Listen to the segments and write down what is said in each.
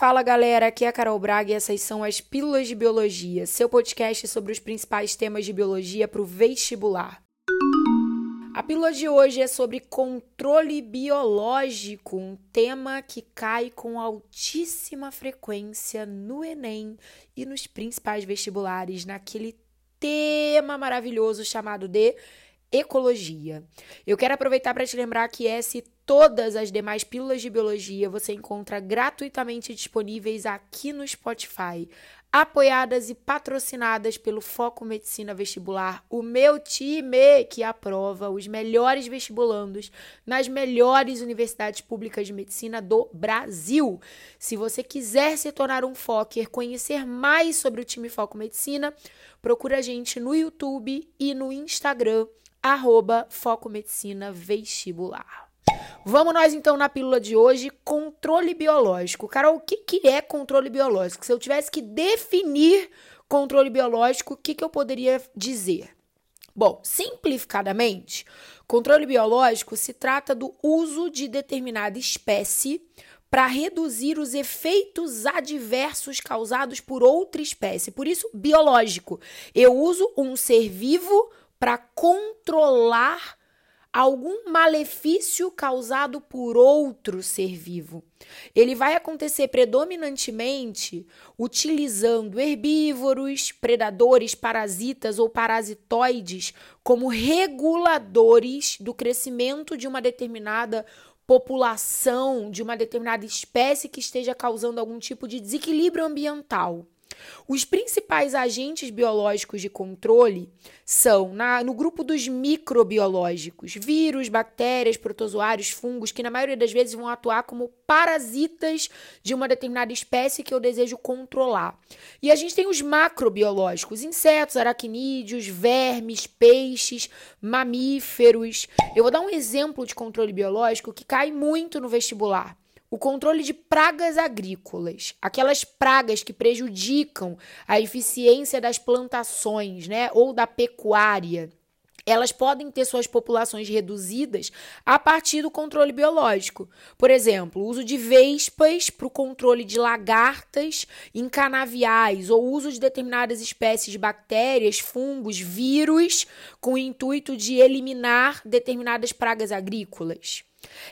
Fala galera, aqui é a Carol Braga e essas são as Pílulas de Biologia, seu podcast sobre os principais temas de biologia para o vestibular. A pílula de hoje é sobre controle biológico, um tema que cai com altíssima frequência no Enem e nos principais vestibulares, naquele tema maravilhoso chamado de ecologia. Eu quero aproveitar para te lembrar que essa e todas as demais pílulas de biologia você encontra gratuitamente disponíveis aqui no Spotify, apoiadas e patrocinadas pelo Foco Medicina Vestibular, o meu time que aprova os melhores vestibulandos nas melhores universidades públicas de medicina do Brasil. Se você quiser se tornar um Fokker, conhecer mais sobre o time Foco Medicina, procura a gente no YouTube e no Instagram arroba Foco Medicina Vestibular. Vamos nós então na pílula de hoje, controle biológico. Carol, o que, que é controle biológico? Se eu tivesse que definir controle biológico, o que, que eu poderia dizer? Bom, simplificadamente, controle biológico se trata do uso de determinada espécie para reduzir os efeitos adversos causados por outra espécie. Por isso, biológico. Eu uso um ser vivo para controlar algum malefício causado por outro ser vivo. Ele vai acontecer predominantemente utilizando herbívoros, predadores, parasitas ou parasitoides como reguladores do crescimento de uma determinada população, de uma determinada espécie que esteja causando algum tipo de desequilíbrio ambiental. Os principais agentes biológicos de controle são na, no grupo dos microbiológicos, vírus, bactérias, protozoários, fungos, que na maioria das vezes vão atuar como parasitas de uma determinada espécie que eu desejo controlar. E a gente tem os macrobiológicos, insetos, aracnídeos, vermes, peixes, mamíferos. Eu vou dar um exemplo de controle biológico que cai muito no vestibular o controle de pragas agrícolas, aquelas pragas que prejudicam a eficiência das plantações, né, ou da pecuária. Elas podem ter suas populações reduzidas a partir do controle biológico. Por exemplo, uso de vespas para o controle de lagartas em canaviais, ou uso de determinadas espécies de bactérias, fungos, vírus, com o intuito de eliminar determinadas pragas agrícolas.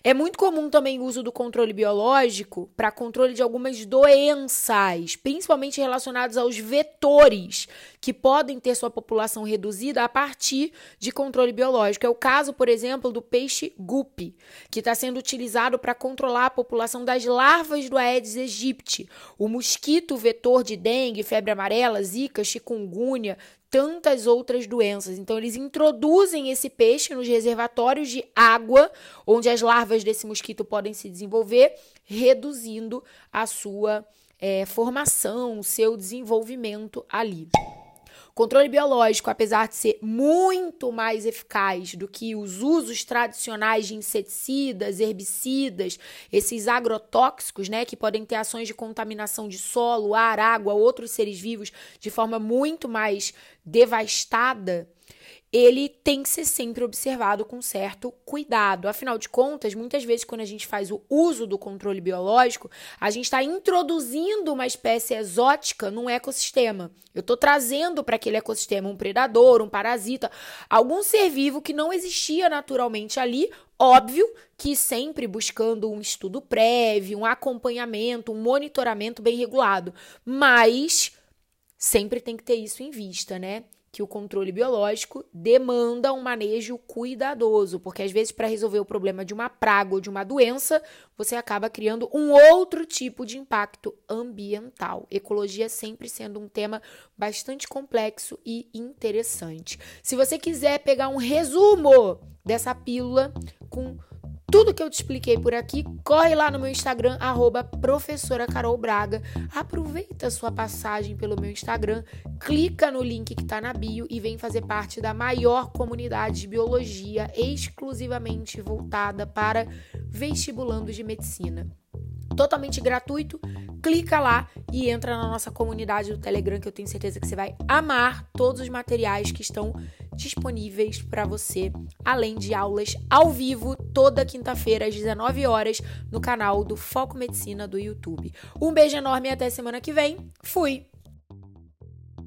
É muito comum também o uso do controle biológico para controle de algumas doenças, principalmente relacionadas aos vetores, que podem ter sua população reduzida a partir de controle biológico. É o caso, por exemplo, do peixe guppy, que está sendo utilizado para controlar a população das larvas do Aedes aegypti, o mosquito vetor de dengue, febre amarela, zika, chikungunya, tantas outras doenças. Então, eles introduzem esse peixe nos reservatórios de água, onde as larvas desse mosquito podem se desenvolver, reduzindo a sua é, formação, o seu desenvolvimento ali. Controle biológico, apesar de ser muito mais eficaz do que os usos tradicionais de inseticidas, herbicidas, esses agrotóxicos, né, que podem ter ações de contaminação de solo, ar, água, outros seres vivos de forma muito mais devastada, ele tem que ser sempre observado com certo cuidado. Afinal de contas, muitas vezes, quando a gente faz o uso do controle biológico, a gente está introduzindo uma espécie exótica num ecossistema. Eu estou trazendo para aquele ecossistema um predador, um parasita, algum ser vivo que não existia naturalmente ali. Óbvio que sempre buscando um estudo prévio, um acompanhamento, um monitoramento bem regulado. Mas sempre tem que ter isso em vista, né? Que o controle biológico demanda um manejo cuidadoso, porque às vezes para resolver o problema de uma praga ou de uma doença, você acaba criando um outro tipo de impacto ambiental. Ecologia sempre sendo um tema bastante complexo e interessante. Se você quiser pegar um resumo dessa pílula com tudo que eu te expliquei por aqui, corre lá no meu Instagram, arroba professora Carol Braga. Aproveita a sua passagem pelo meu Instagram, clica no link que está na bio e vem fazer parte da maior comunidade de biologia exclusivamente voltada para vestibulandos de medicina totalmente gratuito. Clica lá e entra na nossa comunidade do Telegram, que eu tenho certeza que você vai amar todos os materiais que estão disponíveis para você, além de aulas ao vivo toda quinta-feira às 19 horas no canal do Foco Medicina do YouTube. Um beijo enorme e até semana que vem. Fui.